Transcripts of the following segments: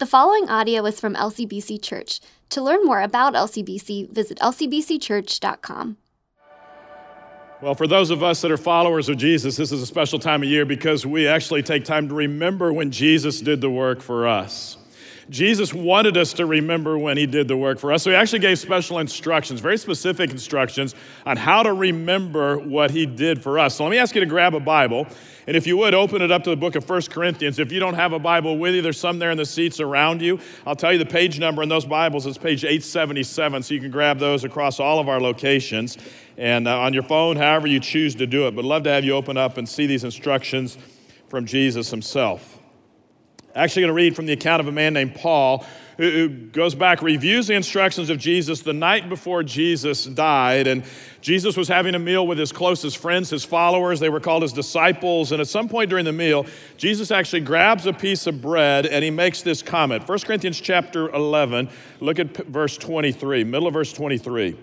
The following audio is from LCBC Church. To learn more about LCBC, visit lcbcchurch.com. Well, for those of us that are followers of Jesus, this is a special time of year because we actually take time to remember when Jesus did the work for us. Jesus wanted us to remember when he did the work for us. So he actually gave special instructions, very specific instructions on how to remember what he did for us. So let me ask you to grab a Bible. And if you would, open it up to the book of First Corinthians. If you don't have a Bible with you, there's some there in the seats around you. I'll tell you the page number in those Bibles is page 877, so you can grab those across all of our locations. And uh, on your phone, however you choose to do it. But love to have you open up and see these instructions from Jesus himself. Actually, going to read from the account of a man named Paul who goes back, reviews the instructions of Jesus the night before Jesus died. And Jesus was having a meal with his closest friends, his followers. They were called his disciples. And at some point during the meal, Jesus actually grabs a piece of bread and he makes this comment. 1 Corinthians chapter 11, look at verse 23, middle of verse 23.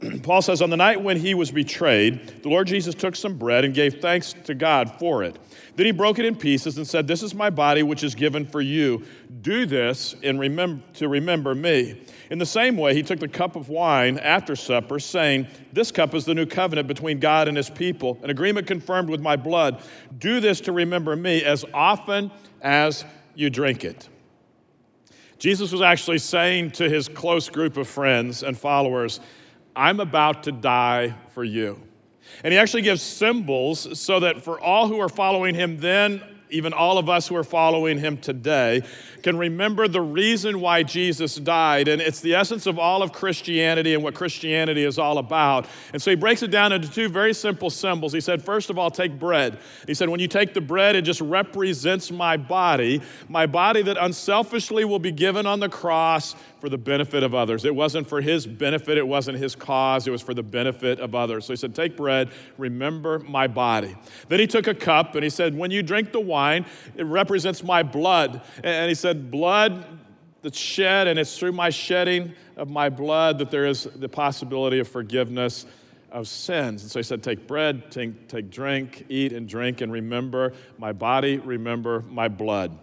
Paul says, On the night when he was betrayed, the Lord Jesus took some bread and gave thanks to God for it. Then he broke it in pieces and said, This is my body, which is given for you. Do this in remem- to remember me. In the same way, he took the cup of wine after supper, saying, This cup is the new covenant between God and his people, an agreement confirmed with my blood. Do this to remember me as often as you drink it. Jesus was actually saying to his close group of friends and followers, I'm about to die for you. And he actually gives symbols so that for all who are following him then, even all of us who are following him today, can remember the reason why Jesus died. And it's the essence of all of Christianity and what Christianity is all about. And so he breaks it down into two very simple symbols. He said, first of all, take bread. He said, when you take the bread, it just represents my body, my body that unselfishly will be given on the cross for the benefit of others. It wasn't for his benefit, it wasn't his cause, it was for the benefit of others. So he said, Take bread, remember my body. Then he took a cup and he said, When you drink the wine, it represents my blood. And he said, Blood that's shed, and it's through my shedding of my blood that there is the possibility of forgiveness of sins. And so he said, Take bread, take, take drink, eat and drink, and remember my body, remember my blood.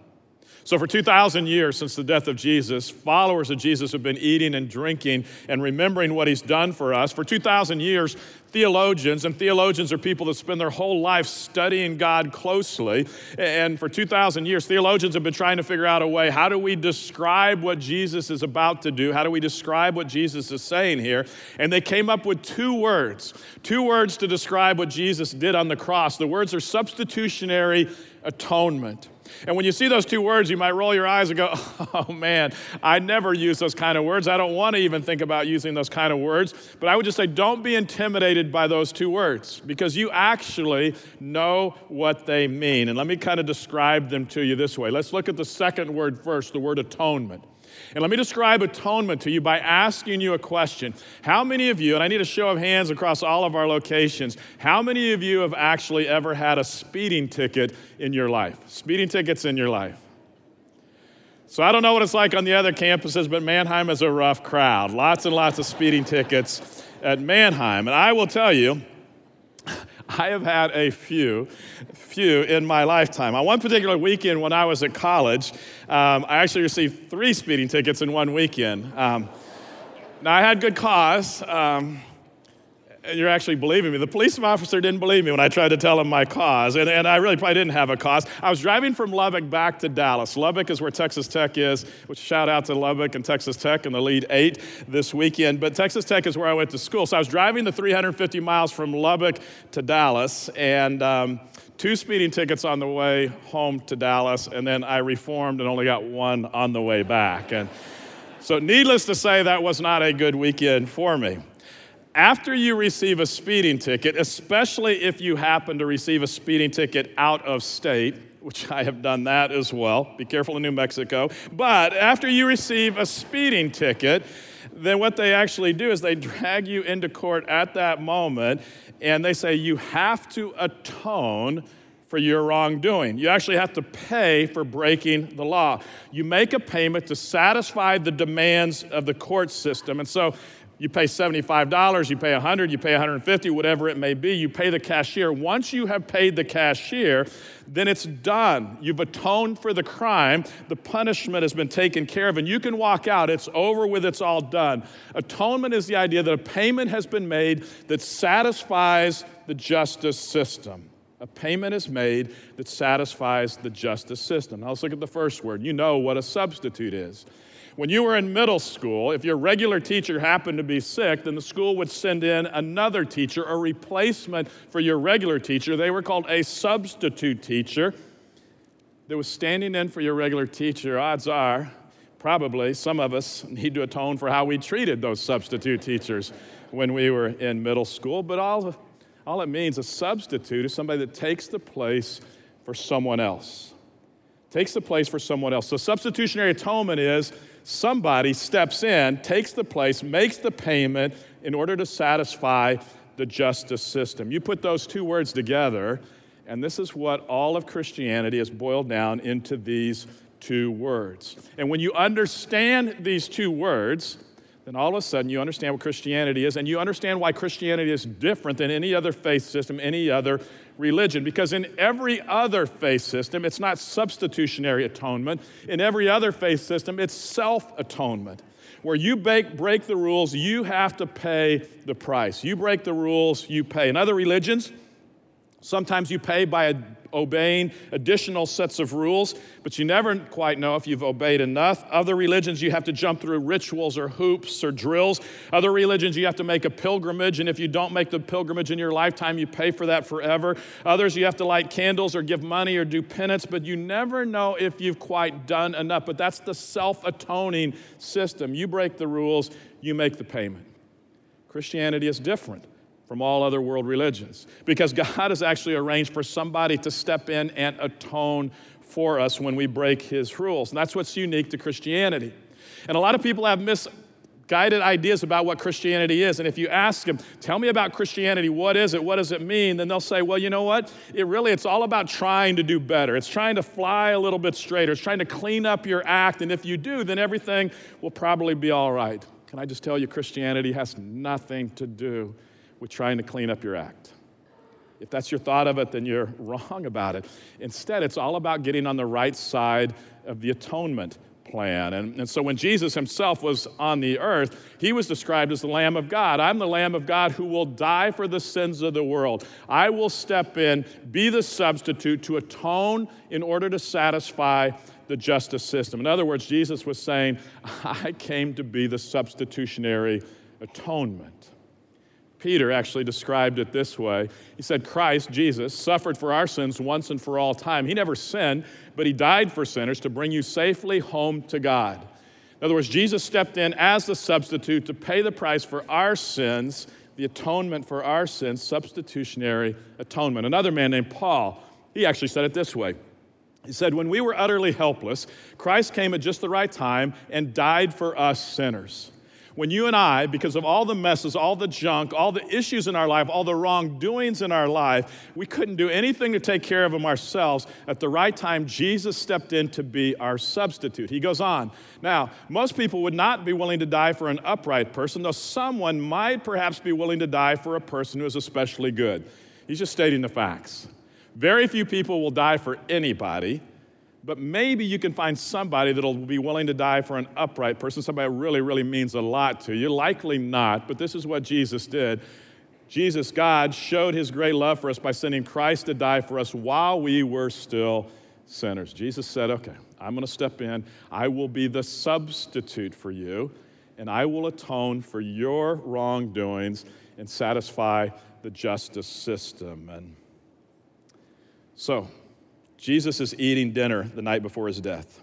So, for 2,000 years since the death of Jesus, followers of Jesus have been eating and drinking and remembering what he's done for us. For 2,000 years, theologians, and theologians are people that spend their whole life studying God closely. And for 2,000 years, theologians have been trying to figure out a way how do we describe what Jesus is about to do? How do we describe what Jesus is saying here? And they came up with two words, two words to describe what Jesus did on the cross. The words are substitutionary atonement. And when you see those two words, you might roll your eyes and go, oh man, I never use those kind of words. I don't want to even think about using those kind of words. But I would just say, don't be intimidated by those two words because you actually know what they mean. And let me kind of describe them to you this way. Let's look at the second word first, the word atonement. And let me describe atonement to you by asking you a question. How many of you, and I need a show of hands across all of our locations, how many of you have actually ever had a speeding ticket in your life? Speeding tickets in your life. So I don't know what it's like on the other campuses, but Manheim is a rough crowd. Lots and lots of speeding tickets at Manheim. And I will tell you, I have had a few, few in my lifetime. On one particular weekend when I was at college, um, I actually received three speeding tickets in one weekend. Um, now, I had good cause. Um, you're actually believing me. The police officer didn't believe me when I tried to tell him my cause, and, and I really probably didn't have a cause. I was driving from Lubbock back to Dallas. Lubbock is where Texas Tech is, which shout out to Lubbock and Texas Tech in the Elite Eight this weekend. But Texas Tech is where I went to school. So I was driving the 350 miles from Lubbock to Dallas, and um, two speeding tickets on the way home to Dallas, and then I reformed and only got one on the way back. And so, needless to say, that was not a good weekend for me after you receive a speeding ticket, especially if you happen to receive a speeding ticket out of state, which I have done that as well, be careful in New Mexico, but after you receive a speeding ticket, then what they actually do is they drag you into court at that moment and they say you have to atone for your wrongdoing. You actually have to pay for breaking the law. You make a payment to satisfy the demands of the court system. And so You pay $75, you pay 100, you pay 150, whatever it may be, you pay the cashier. Once you have paid the cashier, then it's done. You've atoned for the crime, the punishment has been taken care of, and you can walk out. It's over with, it's all done. Atonement is the idea that a payment has been made that satisfies the justice system. A payment is made that satisfies the justice system. Now let's look at the first word. You know what a substitute is. When you were in middle school, if your regular teacher happened to be sick, then the school would send in another teacher, a replacement for your regular teacher. They were called a substitute teacher that was standing in for your regular teacher. Odds are, probably some of us need to atone for how we treated those substitute teachers when we were in middle school. But all, all it means, a substitute, is somebody that takes the place for someone else. Takes the place for someone else. So substitutionary atonement is somebody steps in, takes the place, makes the payment in order to satisfy the justice system. You put those two words together, and this is what all of Christianity is boiled down into these two words. And when you understand these two words, then all of a sudden you understand what Christianity is, and you understand why Christianity is different than any other faith system, any other religion because in every other faith system, it's not substitutionary atonement. In every other faith system, it's self atonement. Where you break, break the rules, you have to pay the price. You break the rules, you pay. In other religions, sometimes you pay by a obeying additional sets of rules, but you never quite know if you've obeyed enough. Other religions, you have to jump through rituals or hoops or drills. Other religions, you have to make a pilgrimage, and if you don't make the pilgrimage in your lifetime, you pay for that forever. Others, you have to light candles or give money or do penance, but you never know if you've quite done enough. But that's the self atoning system. You break the rules, you make the payment. Christianity is different from all other world religions because God has actually arranged for somebody to step in and atone for us when we break his rules. And that's what's unique to Christianity. And a lot of people have misguided ideas about what Christianity is. And if you ask them, tell me about Christianity, what is it? What does it mean? Then they'll say, well, you know what? It really, it's all about trying to do better. It's trying to fly a little bit straighter. It's trying to clean up your act. And if you do, then everything will probably be all right. Can I just tell you, Christianity has nothing to do with trying to clean up your act. If that's your thought of it, then you're wrong about it. Instead, it's all about getting on the right side of the atonement plan. And, and so when Jesus himself was on the earth, he was described as the Lamb of God. I'm the Lamb of God who will die for the sins of the world. I will step in, be the substitute to atone in order to satisfy the justice system. In other words, Jesus was saying, I came to be the substitutionary atonement. Peter actually described it this way. He said, Christ, Jesus, suffered for our sins once and for all time. He never sinned, but he died for sinners to bring you safely home to God. In other words, Jesus stepped in as the substitute to pay the price for our sins, the atonement for our sins, substitutionary atonement. Another man named Paul, he actually said it this way. He said, When we were utterly helpless, Christ came at just the right time and died for us sinners when you and I, because of all the messes, all the junk, all the issues in our life, all the wrongdoings in our life, we couldn't do anything to take care of them ourselves. At the right time, Jesus stepped in to be our substitute. He goes on. Now, most people would not be willing to die for an upright person, though someone might perhaps be willing to die for a person who is especially good. He's just stating the facts. Very few people will die for anybody but maybe you can find somebody that'll be willing to die for an upright person, somebody that really, really means a lot to you. Likely not, but this is what Jesus did. Jesus, God, showed his great love for us by sending Christ to die for us while we were still sinners. Jesus said, Okay, I'm going to step in. I will be the substitute for you, and I will atone for your wrongdoings and satisfy the justice system. And so, Jesus is eating dinner the night before his death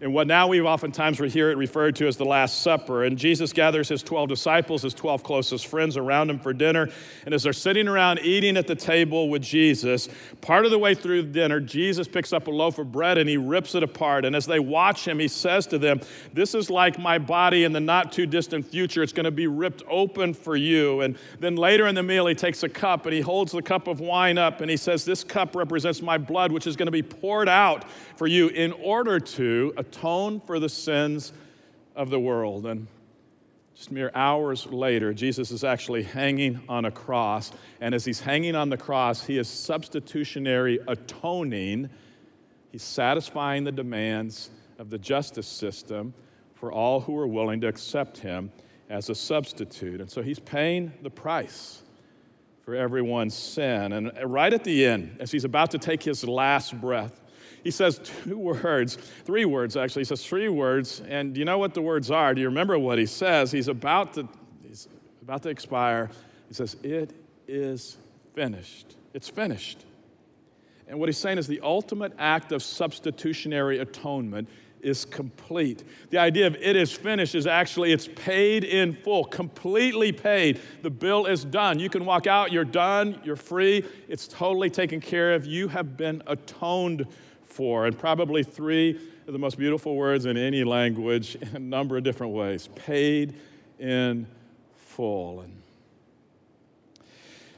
in what now we oftentimes hear it referred to as the Last Supper. And Jesus gathers his 12 disciples, his 12 closest friends around him for dinner. And as they're sitting around eating at the table with Jesus, part of the way through dinner, Jesus picks up a loaf of bread and he rips it apart. And as they watch him, he says to them, This is like my body in the not too distant future. It's going to be ripped open for you. And then later in the meal, he takes a cup and he holds the cup of wine up and he says, This cup represents my blood, which is going to be poured out for you in order to atone for the sins of the world. And just mere hours later, Jesus is actually hanging on a cross. And as he's hanging on the cross, he is substitutionary atoning. He's satisfying the demands of the justice system for all who are willing to accept him as a substitute. And so he's paying the price for everyone's sin. And right at the end, as he's about to take his last breath, he says two words, three words actually. He says three words. And do you know what the words are? Do you remember what he says? He's about to, he's about to expire. He says, It is finished. It's finished. And what he's saying is the ultimate act of substitutionary atonement is complete. The idea of it is finished is actually it's paid in full, completely paid. The bill is done. You can walk out, you're done, you're free. It's totally taken care of. You have been atoned for, and probably three of the most beautiful words in any language in a number of different ways paid in full. And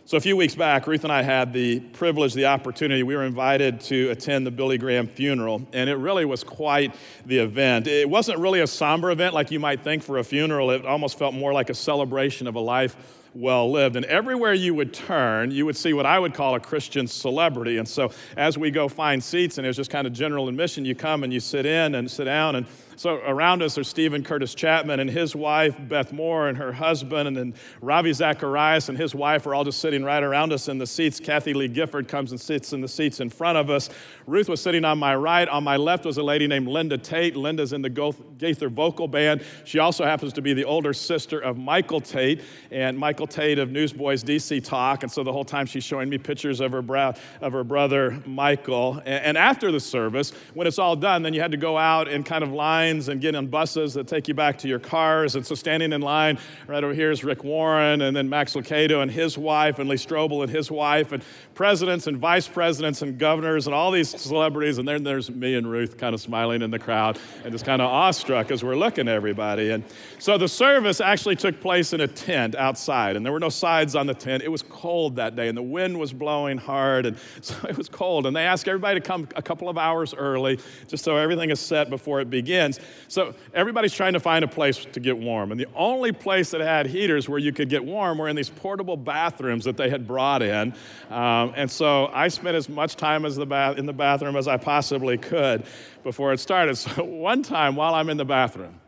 so, a few weeks back, Ruth and I had the privilege, the opportunity. We were invited to attend the Billy Graham funeral, and it really was quite the event. It wasn't really a somber event like you might think for a funeral, it almost felt more like a celebration of a life well lived. And everywhere you would turn, you would see what I would call a Christian celebrity. And so as we go find seats, and it was just kind of general admission, you come and you sit in and sit down, and so around us are Steven Curtis Chapman and his wife, Beth Moore, and her husband, and then Ravi Zacharias and his wife are all just sitting right around us in the seats. Kathie Lee Gifford comes and sits in the seats in front of us. Ruth was sitting on my right. On my left was a lady named Linda Tate. Linda's in the Gaither Vocal Band. She also happens to be the older sister of Michael Tait, and Michael Tait of Newsboys DC Talk. And so the whole time she's showing me pictures of her, bra- of her brother, Michael. And, and after the service, when it's all done, then you had to go out and kind of line lines and get on buses that take you back to your cars. And so standing in line right over here is Rick Warren and then Max Lucado and his wife and Lee Strobel and his wife and presidents and vice presidents and governors and all these celebrities. And then there's me and Ruth kind of smiling in the crowd and just kind of awestruck as we're looking at everybody. And so the service actually took place in a tent outside and there were no sides on the tent. It was cold that day and the wind was blowing hard and so it was cold. And they asked everybody to come a couple of hours early just so everything is set before it begins. So everybody's trying to find a place to get warm. And the only place that had heaters where you could get warm were in these portable bathrooms that they had brought in. Um, and so I spent as much time as the bath- in the bathroom as I possibly could before it started. So one time while I'm in the bathroom,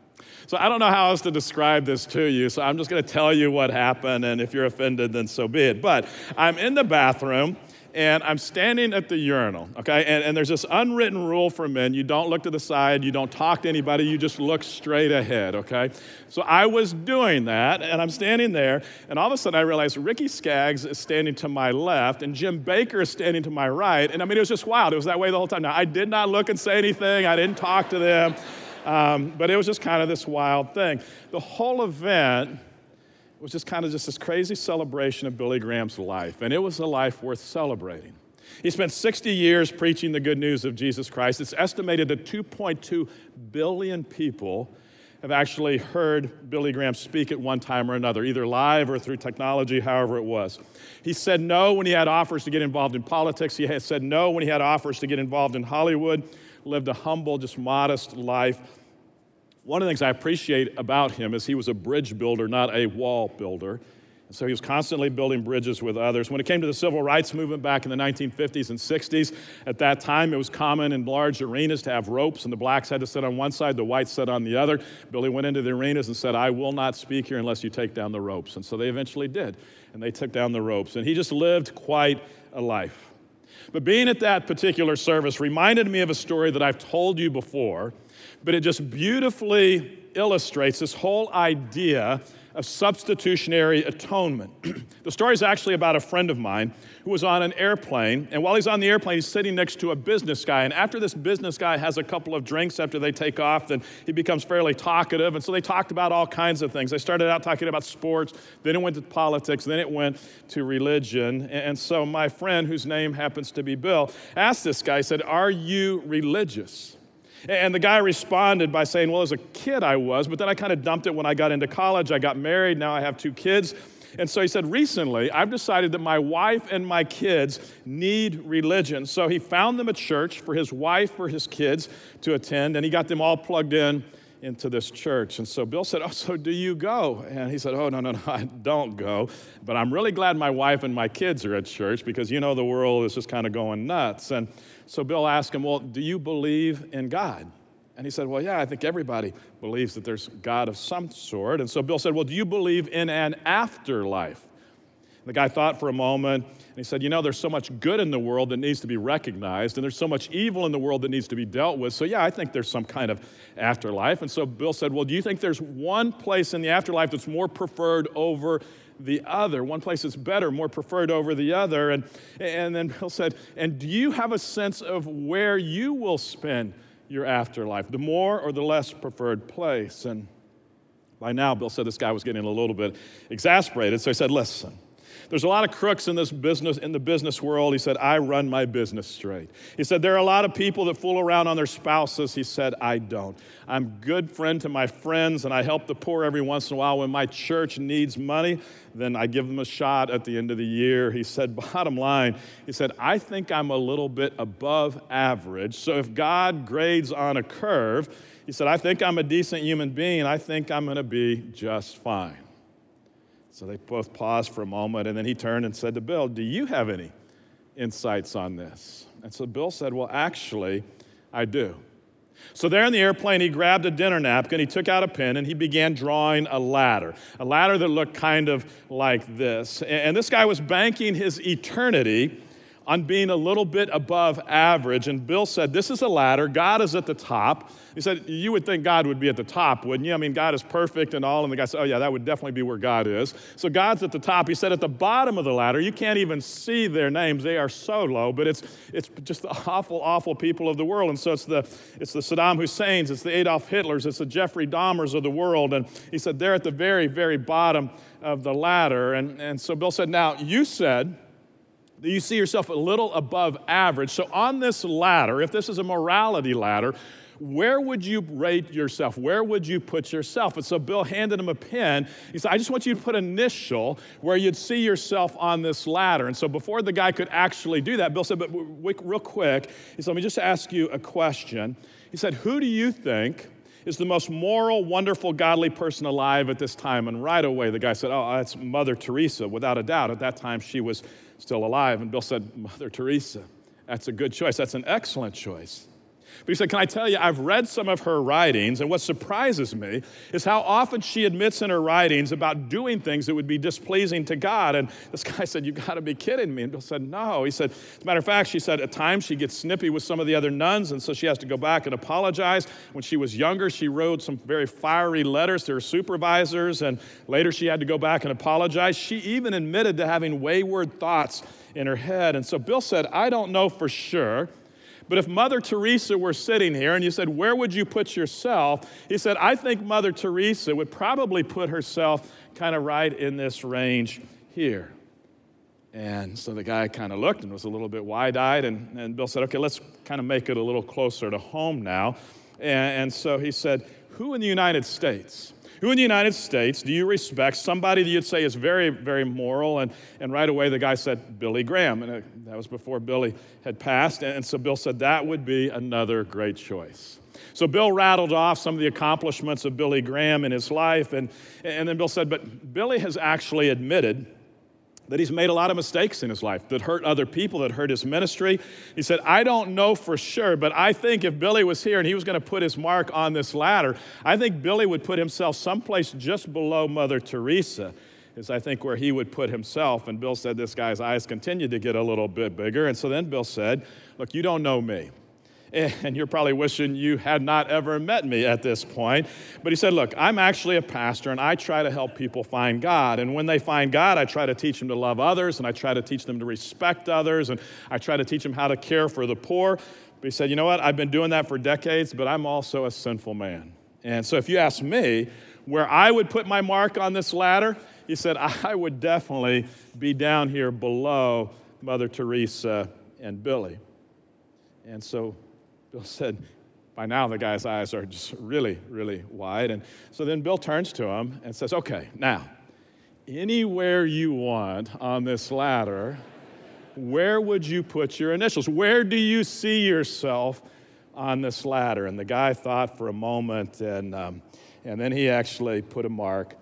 so I don't know how else to describe this to you, so I'm just going to tell you what happened, and if you're offended, then so be it. But I'm in the bathroom, and I'm standing at the urinal, okay? And, and there's this unwritten rule for men you don't look to the side, you don't talk to anybody, you just look straight ahead, okay? So I was doing that, and I'm standing there, and all of a sudden I realized Ricky Skaggs is standing to my left, and Jim Bakker is standing to my right. And I mean, it was just wild. It was that way the whole time. Now, I did not look and say anything, I didn't talk to them, um, but it was just kind of this wild thing. The whole event was just kind of just this crazy celebration of Billy Graham's life, and it was a life worth celebrating. He spent 60 years preaching the good news of Jesus Christ. It's estimated that 2.2 billion people have actually heard Billy Graham speak at one time or another, either live or through technology, however it was. He said no when he had offers to get involved in politics. He had said no when he had offers to get involved in Hollywood, lived a humble, just modest life. One of the things I appreciate about him is he was a bridge builder, not a wall builder. And so he was constantly building bridges with others. When it came to the civil rights movement back in the 1950s and 60s, at that time it was common in large arenas to have ropes, and the blacks had to sit on one side, the whites sat on the other. Billy went into the arenas and said, I will not speak here unless you take down the ropes. And so they eventually did, and they took down the ropes. And he just lived quite a life. But being at that particular service reminded me of a story that I've told you before but it just beautifully illustrates this whole idea of substitutionary atonement. the story is actually about a friend of mine who was on an airplane, and while he's on the airplane, he's sitting next to a business guy. And after this business guy has a couple of drinks after they take off, then he becomes fairly talkative. And so they talked about all kinds of things. They started out talking about sports, then it went to politics, then it went to religion. And so my friend, whose name happens to be Bill, asked this guy, said, Are you religious? And the guy responded by saying, Well, as a kid, I was, but then I kind of dumped it when I got into college. I got married, now I have two kids. And so he said, Recently, I've decided that my wife and my kids need religion. So he found them a church for his wife, for his kids to attend, and he got them all plugged in into this church. And so Bill said, Oh, so do you go? And he said, Oh, no, no, no, I don't go. But I'm really glad my wife and my kids are at church because you know the world is just kind of going nuts. And so Bill asked him, Well, do you believe in God? And he said, Well, yeah, I think everybody believes that there's God of some sort. And so Bill said, Well, do you believe in an afterlife? The guy thought for a moment and he said, You know, there's so much good in the world that needs to be recognized, and there's so much evil in the world that needs to be dealt with. So, yeah, I think there's some kind of afterlife. And so Bill said, Well, do you think there's one place in the afterlife that's more preferred over the other? One place that's better, more preferred over the other? And, and then Bill said, And do you have a sense of where you will spend your afterlife, the more or the less preferred place? And by now, Bill said this guy was getting a little bit exasperated. So he said, Listen, there's a lot of crooks in this business, in the business world. He said, I run my business straight. He said, there are a lot of people that fool around on their spouses. He said, I don't. I'm good friend to my friends, and I help the poor every once in a while. When my church needs money, then I give them a shot at the end of the year. He said, bottom line, he said, I think I'm a little bit above average. So if God grades on a curve, he said, I think I'm a decent human being. I think I'm going to be just fine. So they both paused for a moment, and then he turned and said to Bill, Do you have any insights on this? And so Bill said, Well, actually, I do. So, there in the airplane, he grabbed a dinner napkin, he took out a pen, and he began drawing a ladder, a ladder that looked kind of like this. And this guy was banking his eternity on being a little bit above average. And Bill said, This is a ladder. God is at the top. He said, You would think God would be at the top, wouldn't you? I mean, God is perfect and all. And the guy said, Oh, yeah, that would definitely be where God is. So God's at the top. He said, At the bottom of the ladder, you can't even see their names. They are so low, but it's, it's just the awful, awful people of the world. And so it's the, it's the Saddam Husseins, it's the Adolf Hitlers, it's the Jeffrey Dahmers of the world. And he said, They're at the very, very bottom of the ladder. And, and so Bill said, Now, you said, you see yourself a little above average. So, on this ladder, if this is a morality ladder, where would you rate yourself? Where would you put yourself? And so Bill handed him a pen. He said, I just want you to put an initial where you'd see yourself on this ladder. And so before the guy could actually do that, Bill said, But real quick, he said, Let me just ask you a question. He said, Who do you think is the most moral, wonderful, godly person alive at this time? And right away, the guy said, Oh, that's Mother Teresa, without a doubt. At that time, she was still alive. And Bill said, Mother Teresa, that's a good choice. That's an excellent choice. But he said, Can I tell you, I've read some of her writings, and what surprises me is how often she admits in her writings about doing things that would be displeasing to God. And this guy said, "You've got to be kidding me. And Bill said, No. He said, As a matter of fact, she said, At times she gets snippy with some of the other nuns, and so she has to go back and apologize. When she was younger, she wrote some very fiery letters to her supervisors, and later she had to go back and apologize. She even admitted to having wayward thoughts in her head. And so Bill said, I don't know for sure. But if Mother Teresa were sitting here and you said, Where would you put yourself? He said, I think Mother Teresa would probably put herself kind of right in this range here. And so the guy kind of looked and was a little bit wide eyed. And, and Bill said, Okay, let's kind of make it a little closer to home now. And, and so he said, Who in the United States who in the United States do you respect? Somebody that you'd say is very, very moral. And, and right away, the guy said, Billy Graham. And uh, that was before Billy had passed. And so Bill said, that would be another great choice. So Bill rattled off some of the accomplishments of Billy Graham in his life. And, and then Bill said, but Billy has actually admitted that he's made a lot of mistakes in his life that hurt other people, that hurt his ministry. He said, I don't know for sure, but I think if Billy was here and he was going to put his mark on this ladder, I think Billy would put himself someplace just below Mother Teresa, is I think where he would put himself. And Bill said this guy's eyes continued to get a little bit bigger. And so then Bill said, Look, you don't know me. and you're probably wishing you had not ever met me at this point. But he said, Look, I'm actually a pastor, and I try to help people find God. And when they find God, I try to teach them to love others, and I try to teach them to respect others, and I try to teach them how to care for the poor. But he said, You know what? I've been doing that for decades, but I'm also a sinful man. And so if you ask me where I would put my mark on this ladder, he said, I would definitely be down here below Mother Teresa and Billy. And so Bill said, by now the guy's eyes are just really, really wide. And so then Bill turns to him and says, Okay, now, anywhere you want on this ladder, where would you put your initials? Where do you see yourself on this ladder. And the guy thought for a moment, and, um, and then he actually put a mark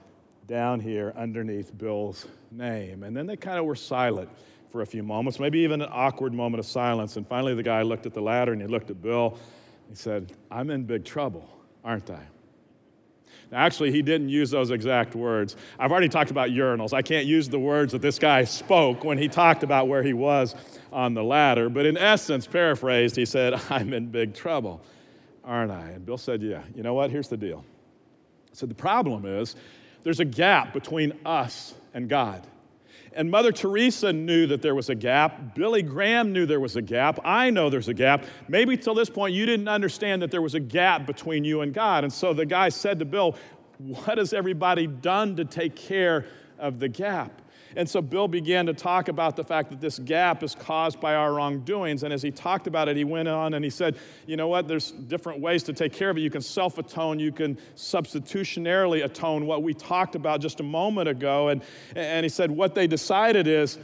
down here underneath Bill's name. And then they kind of were silent for a few moments, maybe even an awkward moment of silence. And finally, the guy looked at the ladder and he looked at Bill. He said, I'm in big trouble, aren't I? Now, actually, he didn't use those exact words. I've already talked about urinals. I can't use the words that this guy spoke when he talked about where he was on the ladder. But in essence, paraphrased, he said, I'm in big trouble, aren't I? And Bill said, Yeah. You know what? Here's the deal. So the problem is there's a gap between us and God. And Mother Teresa knew that there was a gap. Billy Graham knew there was a gap. I know there's a gap. Maybe till this point you didn't understand that there was a gap between you and God. And so the guy said to Bill, What has everybody done to take care of the gap? And so Bill began to talk about the fact that this gap is caused by our wrongdoings. And as he talked about it, he went on and he said, You know what? There's different ways to take care of it. You can self atone, you can substitutionarily atone, what we talked about just a moment ago. And, and he said, What they decided is,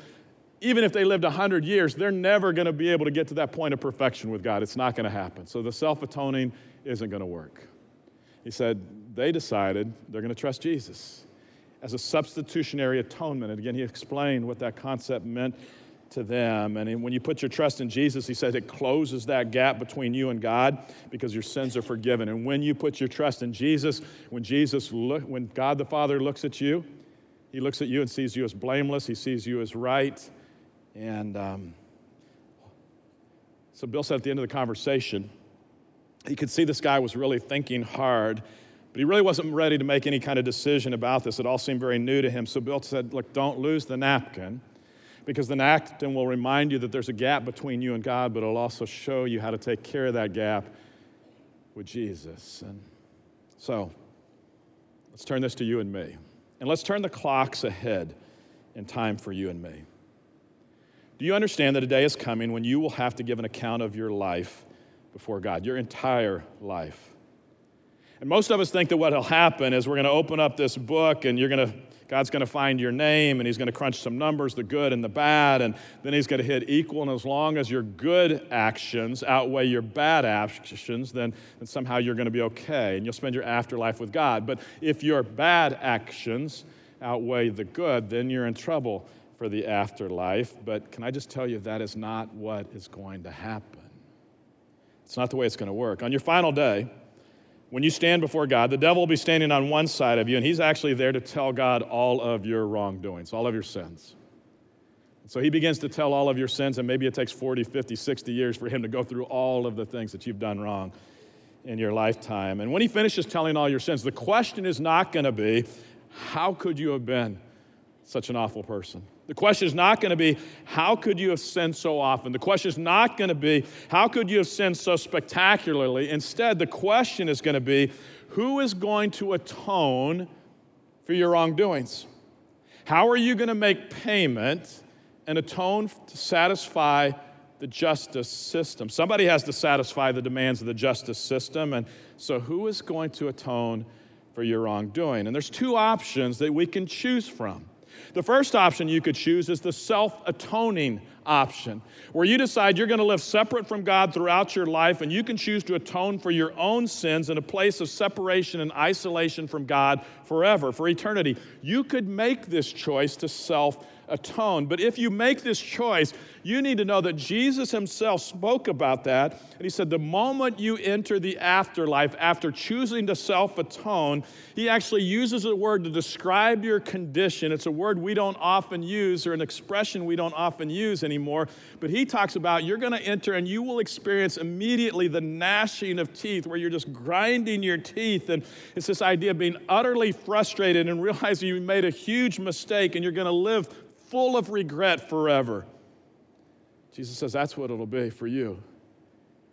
even if they lived 100 years, they're never going to be able to get to that point of perfection with God. It's not going to happen. So the self atoning isn't going to work. He said, They decided they're going to trust Jesus as a substitutionary atonement. And again, he explained what that concept meant to them. And when you put your trust in Jesus, he said it closes that gap between you and God because your sins are forgiven. And when you put your trust in Jesus, when Jesus look, when God the Father looks at you, he looks at you and sees you as blameless. He sees you as right. And um, so Bill said at the end of the conversation, he could see this guy was really thinking hard but he really wasn't ready to make any kind of decision about this. It all seemed very new to him. So Bill said, Look, don't lose the napkin because the napkin will remind you that there's a gap between you and God, but it'll also show you how to take care of that gap with Jesus. And so let's turn this to you and me. And let's turn the clocks ahead in time for you and me. Do you understand that a day is coming when you will have to give an account of your life before God, your entire life? And most of us think that what will happen is we're going to open up this book and you're going to, God's going to find your name and He's going to crunch some numbers, the good and the bad, and then He's going to hit equal. And as long as your good actions outweigh your bad actions, then, then somehow you're going to be okay and you'll spend your afterlife with God. But if your bad actions outweigh the good, then you're in trouble for the afterlife. But can I just tell you, that is not what is going to happen. It's not the way it's going to work. On your final day, when you stand before God, the devil will be standing on one side of you, and he's actually there to tell God all of your wrongdoings, all of your sins. So he begins to tell all of your sins, and maybe it takes 40, 50, 60 years for him to go through all of the things that you've done wrong in your lifetime. And when he finishes telling all your sins, the question is not going to be, How could you have been such an awful person? The question is not going to be, how could you have sinned so often? The question is not going to be, how could you have sinned so spectacularly? Instead, the question is going to be, who is going to atone for your wrongdoings? How are you going to make payment and atone to satisfy the justice system? Somebody has to satisfy the demands of the justice system, and so who is going to atone for your wrongdoing? And there's two options that we can choose from. The first option you could choose is the self atoning option, where you decide you're going to live separate from God throughout your life and you can choose to atone for your own sins in a place of separation and isolation from God forever, for eternity. You could make this choice to self atone. But if you make this choice, you need to know that Jesus himself spoke about that. And he said, the moment you enter the afterlife after choosing to self atone, he actually uses a word to describe your condition. It's a word we don't often use or an expression we don't often use anymore. But he talks about you're going to enter and you will experience immediately the gnashing of teeth where you're just grinding your teeth. And it's this idea of being utterly frustrated and realizing you made a huge mistake and you're going to live full of regret forever. Jesus says that's what it'll be for you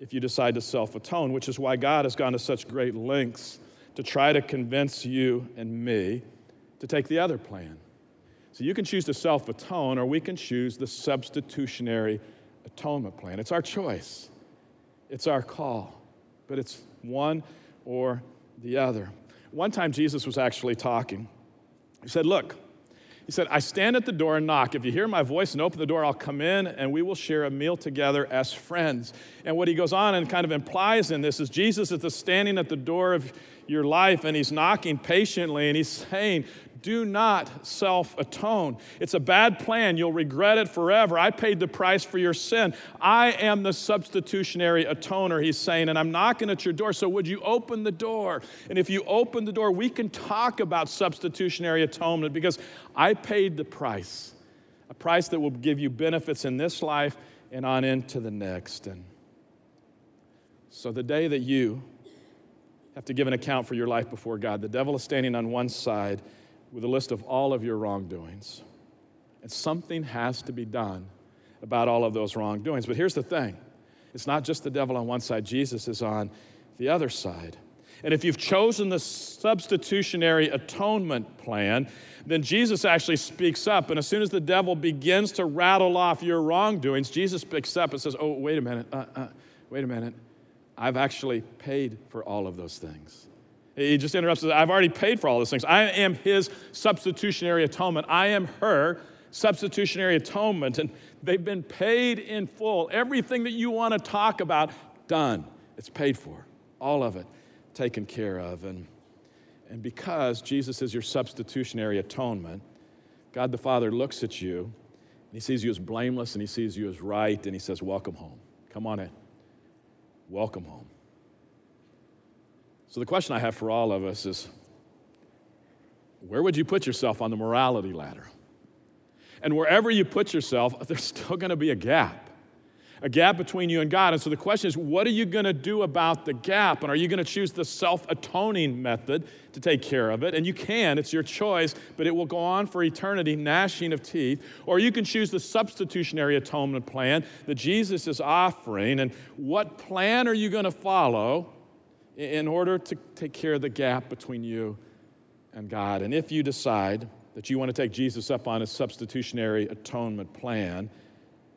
if you decide to self atone, which is why God has gone to such great lengths to try to convince you and me to take the other plan. So you can choose to self atone, or we can choose the substitutionary atonement plan. It's our choice, it's our call, but it's one or the other. One time, Jesus was actually talking. He said, Look, He said, I stand at the door and knock. If you hear my voice and open the door, I'll come in and we will share a meal together as friends. And what he goes on and kind of implies in this is Jesus is standing at the door of your life and he's knocking patiently and he's saying, do not self atone. It's a bad plan. You'll regret it forever. I paid the price for your sin. I am the substitutionary atoner, he's saying, and I'm knocking at your door. So would you open the door? And if you open the door, we can talk about substitutionary atonement because I paid the price, a price that will give you benefits in this life and on into the next. And so the day that you have to give an account for your life before God, the devil is standing on one side with a list of all of your wrongdoings. And something has to be done about all of those wrongdoings. But here's the thing it's not just the devil on one side, Jesus is on the other side. And if you've chosen the substitutionary atonement plan, then Jesus actually speaks up. And as soon as the devil begins to rattle off your wrongdoings, Jesus picks up and says, Oh, wait a minute, uh, uh, wait a minute. I've actually paid for all of those things. He just interrupts says, I've already paid for all those things. I am his substitutionary atonement. I am her substitutionary atonement. And they've been paid in full. Everything that you want to talk about, done. It's paid for. All of it taken care of. And, and because Jesus is your substitutionary atonement, God the Father looks at you and he sees you as blameless and he sees you as right and he says, Welcome home. Come on in. Welcome home. So, the question I have for all of us is where would you put yourself on the morality ladder? And wherever you put yourself, there's still going to be a gap a gap between you and God. And so the question is, what are you going to do about the gap? And are you going to choose the self atoning method to take care of it? And you can, it's your choice, but it will go on for eternity, gnashing of teeth. Or you can choose the substitutionary atonement plan that Jesus is offering. And what plan are you going to follow in order to take care of the gap between you and God. And if you decide that you want to take Jesus up on his substitutionary atonement plan,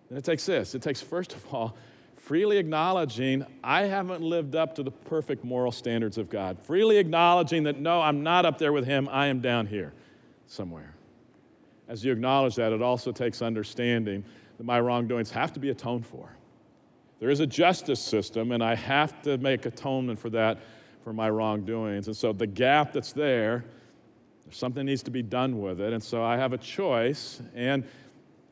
then it takes this. It takes, first of all, freely acknowledging I haven't lived up to the perfect moral standards of God. Freely acknowledging that no, I'm not up there with him, I am down here somewhere. As you acknowledge that, it also takes understanding that my wrongdoings have to be atoned for. There is a justice system, and I have to make atonement for that for my wrongdoings. And so the gap that's there, something needs to be done with it. And so I have a choice, and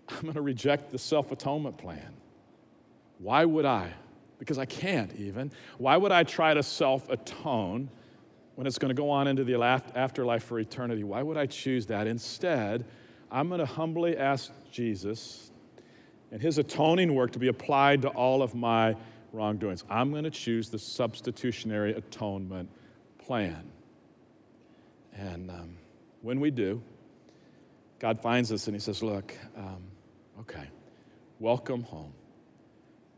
I'm going to reject the self atonement plan. Why would I? Because I can't even. Why would I try to self atone when it's going to go on into the afterlife for eternity? Why would I choose that? Instead, I'm going to humbly ask Jesus and his atoning work to be applied to all of my wrongdoings. I'm going to choose the substitutionary atonement plan. And um, when we do, God finds us and he says, Look, um, okay, welcome home.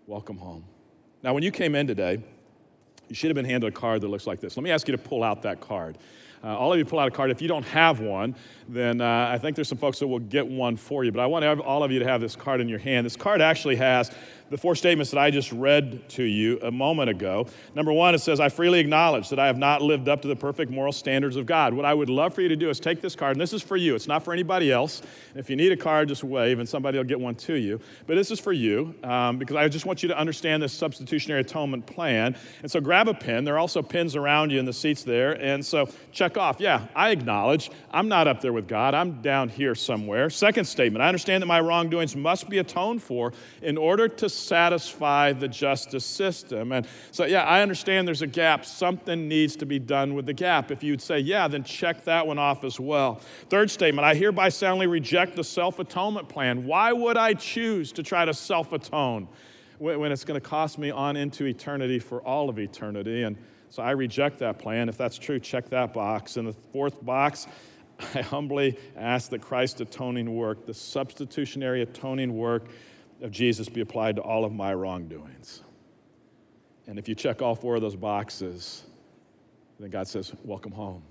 Welcome home. Now, when you came in today, you should have been handed a card that looks like this. Let me ask you to pull out that card. Uh, all of you pull out a card. If you don't have one, then uh, I think there's some folks that will get one for you. But I want all of you to have this card in your hand. This card actually has the four statements that I just read to you a moment ago. Number one, it says, I freely acknowledge that I have not lived up to the perfect moral standards of God. What I would love for you to do is take this card, and this is for you. It's not for anybody else. If you need a card, just wave, and somebody will get one to you. But this is for you um, because I just want you to understand this substitutionary atonement plan. And so grab a pen. There are also pins around you in the seats there. And so check off, yeah, I acknowledge I'm not up there with God. I'm down here somewhere. Second statement, I understand that my wrongdoings must be atoned for in order to satisfy the justice system. And so, yeah, I understand there's a gap. Something needs to be done with the gap. If you'd say, yeah, then check that one off as well. Third statement I hereby soundly reject the self atonement plan. Why would I choose to try to self atone when it's going to cost me on into eternity for all of eternity? And so I reject that plan. If that's true, check that box. And the fourth box, I humbly ask that Christ's atoning work, the substitutionary atoning work, of Jesus be applied to all of my wrongdoings. And if you check all four of those boxes, then God says, Welcome home.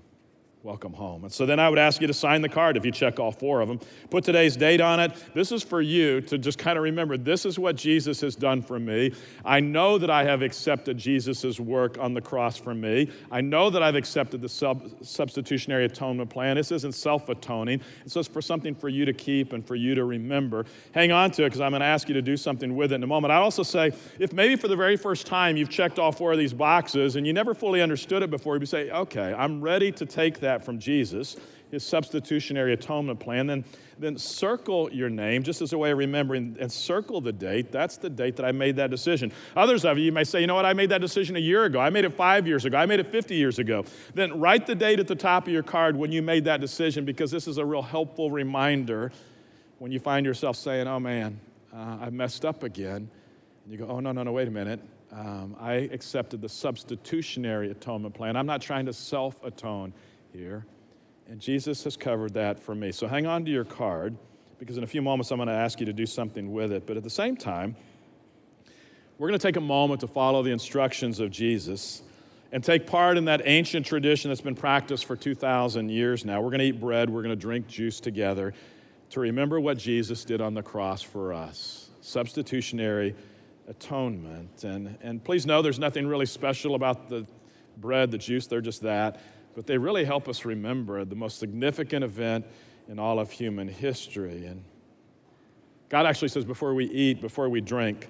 Welcome home. And so then I would ask you to sign the card if you check all four of them. Put today's date on it. This is for you to just kind of remember this is what Jesus has done for me. I know that I have accepted Jesus' work on the cross for me. I know that I've accepted the sub- substitutionary atonement plan. This isn't self atoning, it's just for something for you to keep and for you to remember. Hang on to it because I'm going to ask you to do something with it in a moment. I also say, if maybe for the very first time you've checked all four of these boxes and you never fully understood it before, you'd say, okay, I'm ready to take that that from Jesus, his substitutionary atonement plan, then, then circle your name just as a way of remembering and circle the date. That's the date that I made that decision. Others of you, may say, you know what, I made that decision a year ago. I made it five years ago. I made it 50 years ago. Then write the date at the top of your card when you made that decision because this is a real helpful reminder when you find yourself saying, oh man, uh, I messed up again. And you go, oh, no, no, no, wait a minute. Um, I accepted the substitutionary atonement plan. I'm not trying to self atone here. And Jesus has covered that for me. So hang on to your card because in a few moments I'm going to ask you to do something with it. But at the same time, we're going to take a moment to follow the instructions of Jesus and take part in that ancient tradition that's been practiced for 2,000 years now. We're going to eat bread, we're going to drink juice together to remember what Jesus did on the cross for us substitutionary atonement. And, and please know there's nothing really special about the bread, the juice, they're just that but they really help us remember the most significant event in all of human history. And God actually says before we eat, before we drink,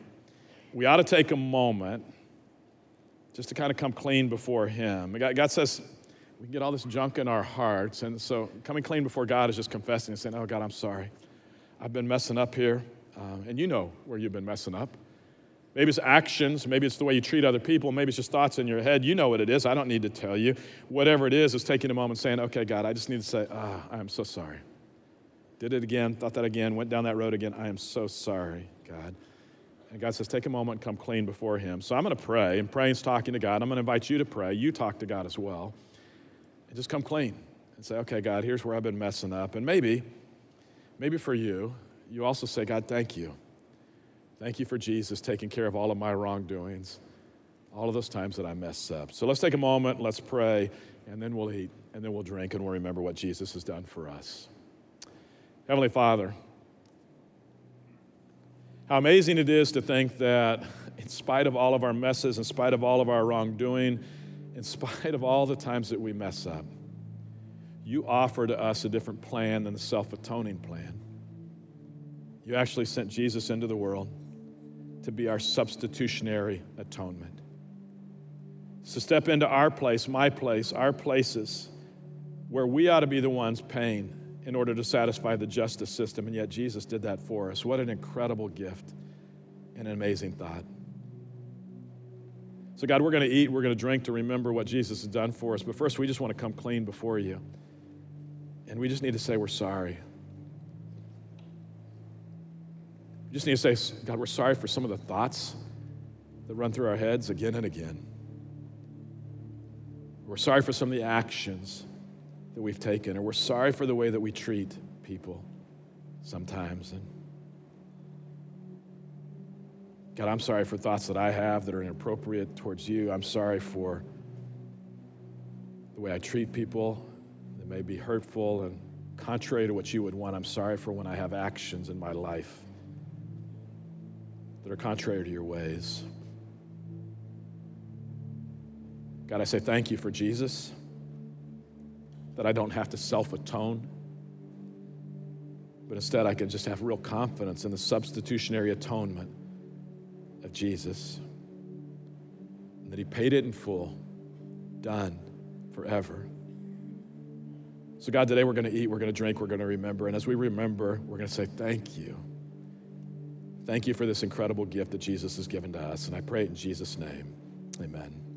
we ought to take a moment just to kind of come clean before Him. God says we can get all this junk in our hearts. And so coming clean before God is just confessing and saying, Oh, God, I'm sorry. I've been messing up here. Um, and you know where you've been messing up. Maybe it's actions, maybe it's the way you treat other people, maybe it's just thoughts in your head. You know what it is. I don't need to tell you. Whatever it is, is taking a moment saying, okay, God, I just need to say, ah, I am so sorry. Did it again, thought that again, went down that road again. I am so sorry, God. And God says, take a moment and come clean before Him. So I'm going to pray, and praying's talking to God. I'm going to invite you to pray. You talk to God as well. And just come clean and say, okay, God, here's where I've been messing up. And maybe, maybe for you, you also say, God, thank you. Thank you for Jesus taking care of all of my wrongdoings, all of those times that I messed up. So let's take a moment, let's pray, and then we'll eat, and then we'll drink, and we'll remember what Jesus has done for us. Heavenly Father, how amazing it is to think that in spite of all of our messes, in spite of all of our wrongdoing, in spite of all the times that we mess up, you offer to us a different plan than the self atoning plan. You actually sent Jesus into the world to be our substitutionary atonement. So step into our place, my place, our places, where we ought to be the ones paying in order to satisfy the justice system. And yet Jesus did that for us. What an incredible gift and an amazing thought. So, God, we're going to eat, we're going to drink to remember what Jesus has done for us. But first, we just want to come clean before you. And we just need to say we're sorry. We just need to say, God, we're sorry for some of the thoughts that run through our heads again and again. We're sorry for some of the actions that we've taken, or we're sorry for the way that we treat people sometimes. And God, I'm sorry for thoughts that I have that are inappropriate towards you. I'm sorry for the way I treat people that may be hurtful and contrary to what you would want. I'm sorry for when I have actions in my life that are contrary to your ways. God, I say thank you for Jesus, that I don't have to self atone, but instead I can just have real confidence in the substitutionary atonement of Jesus, and that He paid it in full, done forever. So, God, today we're going to eat, we're going to drink, we're going to remember. And as we remember, we're going to say, Thank you. Thank you for this incredible gift that Jesus has given to us. And I pray in Jesus' name. Amen.